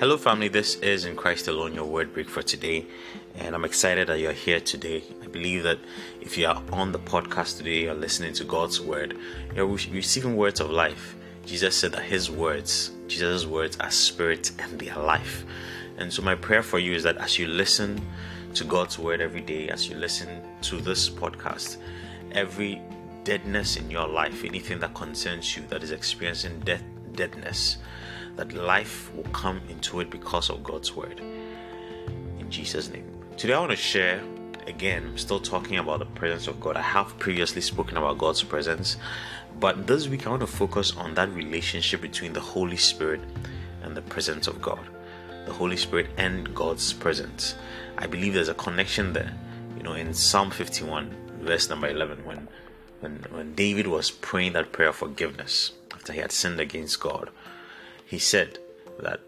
Hello, family. This is In Christ Alone, your word break for today. And I'm excited that you're here today. I believe that if you are on the podcast today, you're listening to God's word, you're receiving words of life. Jesus said that his words, Jesus' words, are spirit and they are life. And so, my prayer for you is that as you listen to God's word every day, as you listen to this podcast, every deadness in your life, anything that concerns you that is experiencing death, deadness, that life will come into it because of God's word. In Jesus' name. Today I want to share again, I'm still talking about the presence of God. I have previously spoken about God's presence, but this week I want to focus on that relationship between the Holy Spirit and the presence of God. The Holy Spirit and God's presence. I believe there's a connection there. You know, in Psalm 51, verse number 11, when when, when David was praying that prayer of forgiveness after he had sinned against God, he said that,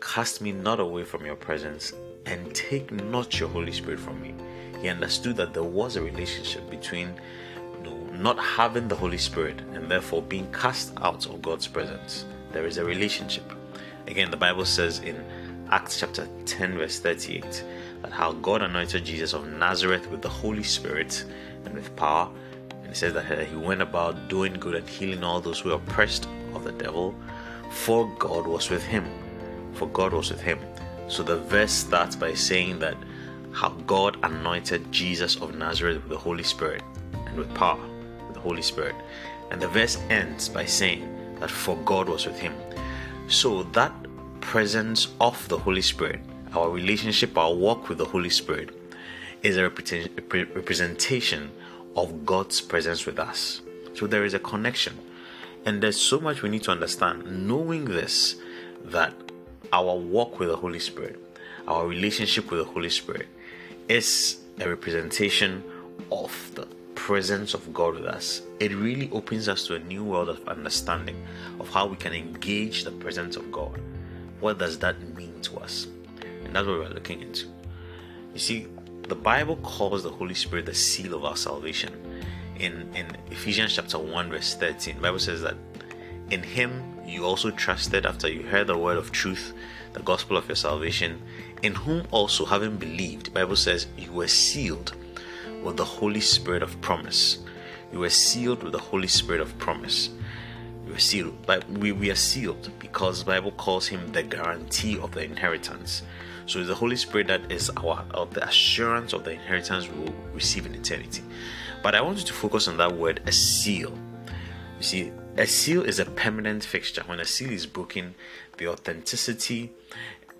Cast me not away from your presence, and take not your Holy Spirit from me. He understood that there was a relationship between not having the Holy Spirit and therefore being cast out of God's presence. There is a relationship. Again, the Bible says in Acts chapter 10, verse 38, that how God anointed Jesus of Nazareth with the Holy Spirit and with power. And it says that he went about doing good and healing all those who were oppressed of the devil for God was with him. For God was with him. So the verse starts by saying that how God anointed Jesus of Nazareth with the Holy Spirit and with power, with the Holy Spirit. And the verse ends by saying that for God was with him. So that presence of the Holy Spirit, our relationship, our walk with the Holy Spirit, is a representation of God's presence with us. So there is a connection. And there's so much we need to understand. Knowing this, that our walk with the Holy Spirit, our relationship with the Holy Spirit, is a representation of the presence of God with us. It really opens us to a new world of understanding of how we can engage the presence of God. What does that mean to us? And that's what we're looking into. You see, the Bible calls the Holy Spirit the seal of our salvation in, in Ephesians chapter 1, verse 13, Bible says that in him you also trusted after you heard the word of truth, the gospel of your salvation, in whom also having believed, Bible says you were sealed with the Holy Spirit of promise. You were sealed with the Holy Spirit of promise. We were sealed. But we, we are sealed because Bible calls him the guarantee of the inheritance. So the Holy Spirit that is our, our the assurance of the inheritance we will receive in eternity. But I want you to focus on that word, a seal. You see, a seal is a permanent fixture. When a seal is broken, the authenticity,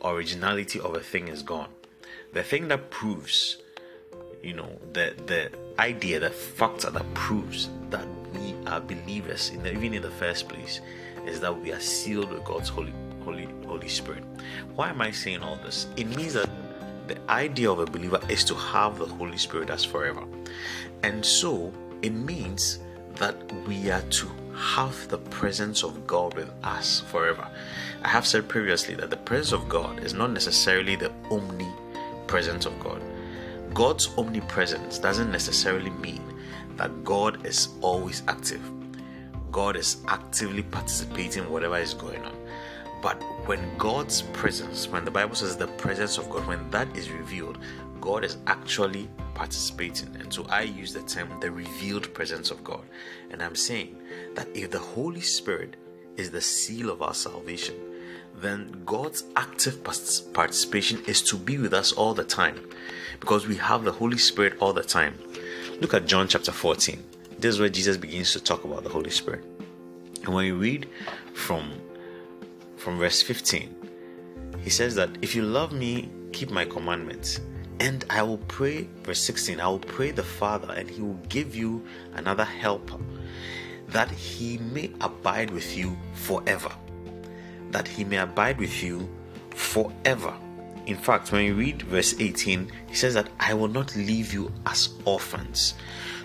originality of a thing is gone. The thing that proves, you know, the the idea, the factor that proves that we are believers, in the, even in the first place, is that we are sealed with God's holy, holy, Holy Spirit. Why am I saying all this? It means that the idea of a believer is to have the Holy Spirit as forever. And so it means that we are to have the presence of God with us forever. I have said previously that the presence of God is not necessarily the omnipresence of God. God's omnipresence doesn't necessarily mean that God is always active. God is actively participating in whatever is going on. But when God's presence, when the Bible says the presence of God, when that is revealed, God is actually participating. And so I use the term the revealed presence of God. And I'm saying that if the Holy Spirit is the seal of our salvation, then God's active participation is to be with us all the time because we have the Holy Spirit all the time. Look at John chapter 14. This is where Jesus begins to talk about the Holy Spirit. And when you read from from verse 15. He says that if you love me, keep my commandments. And I will pray, verse 16, I will pray the Father, and he will give you another helper, that he may abide with you forever. That he may abide with you forever. In fact, when you read verse 18, he says that I will not leave you as orphans.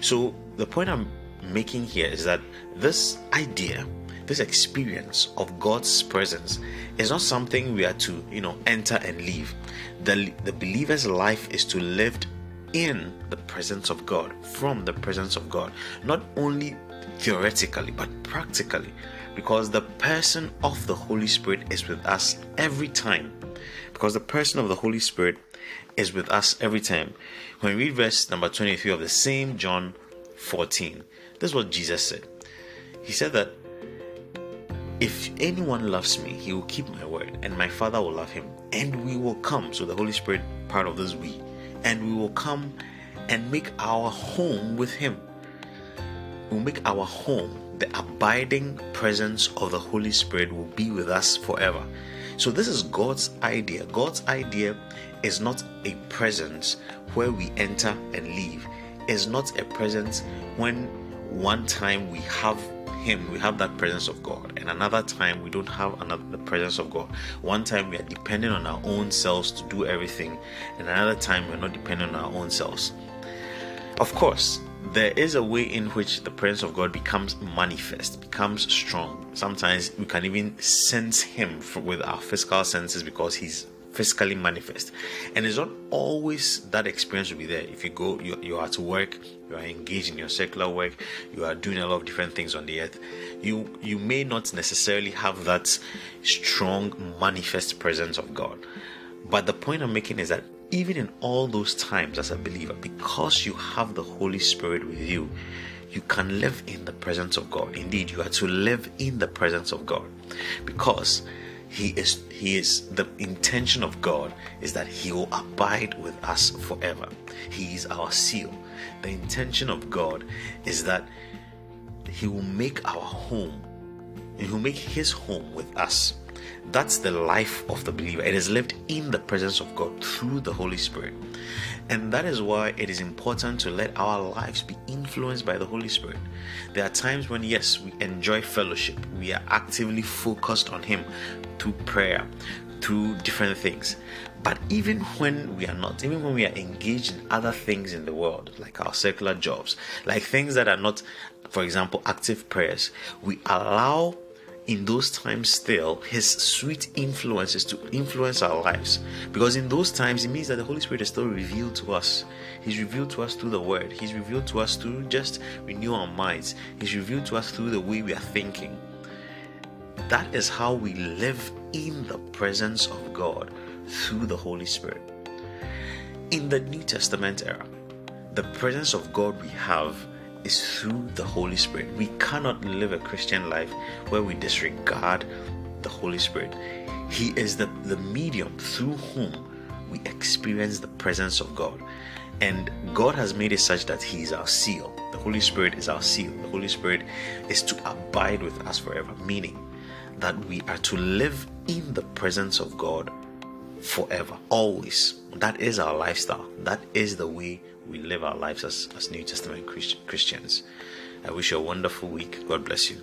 So, the point I'm making here is that this idea this experience of God's presence is not something we are to, you know, enter and leave. The, the believer's life is to live in the presence of God, from the presence of God, not only theoretically but practically, because the person of the Holy Spirit is with us every time. because the person of the Holy Spirit is with us every time. When we read verse number 23 of the same John 14, this is what Jesus said. He said that if anyone loves me, he will keep my word, and my Father will love him, and we will come. So the Holy Spirit, part of this we, and we will come and make our home with him. We'll make our home. The abiding presence of the Holy Spirit will be with us forever. So, this is God's idea. God's idea is not a presence where we enter and leave, is not a presence when one time we have him we have that presence of god. And another time we don't have another the presence of god. One time we are dependent on our own selves to do everything. And another time we're not dependent on our own selves. Of course there is a way in which the presence of God becomes manifest, becomes strong. Sometimes we can even sense Him with our physical senses because He's physically manifest. And it's not always that experience will be there. If you go, you, you are to work, you are engaged in your secular work, you are doing a lot of different things on the earth. You you may not necessarily have that strong manifest presence of God. But the point I'm making is that even in all those times as a believer, because you have the Holy Spirit with you, you can live in the presence of God. Indeed, you are to live in the presence of God because he is he is the intention of God is that he will abide with us forever. He is our seal. The intention of God is that he will make our home he will make his home with us. That's the life of the believer. It is lived in the presence of God through the Holy Spirit. And that is why it is important to let our lives be influenced by the Holy Spirit. There are times when, yes, we enjoy fellowship, we are actively focused on Him through prayer, through different things. But even when we are not, even when we are engaged in other things in the world, like our secular jobs, like things that are not, for example, active prayers, we allow in those times still his sweet influences to influence our lives. Because in those times it means that the holy spirit is still revealed to us. He's revealed to us through the word. He's revealed to us through just renew our minds. He's revealed to us through the way we are thinking that is how we live in the presence of god through the holy spirit in the new testament era the presence of god we have is through the Holy Spirit. We cannot live a Christian life where we disregard the Holy Spirit. He is the, the medium through whom we experience the presence of God. And God has made it such that He is our seal. The Holy Spirit is our seal. The Holy Spirit is to abide with us forever, meaning that we are to live in the presence of God forever, always. That is our lifestyle. That is the way we live our lives as, as New Testament Christians. I wish you a wonderful week. God bless you.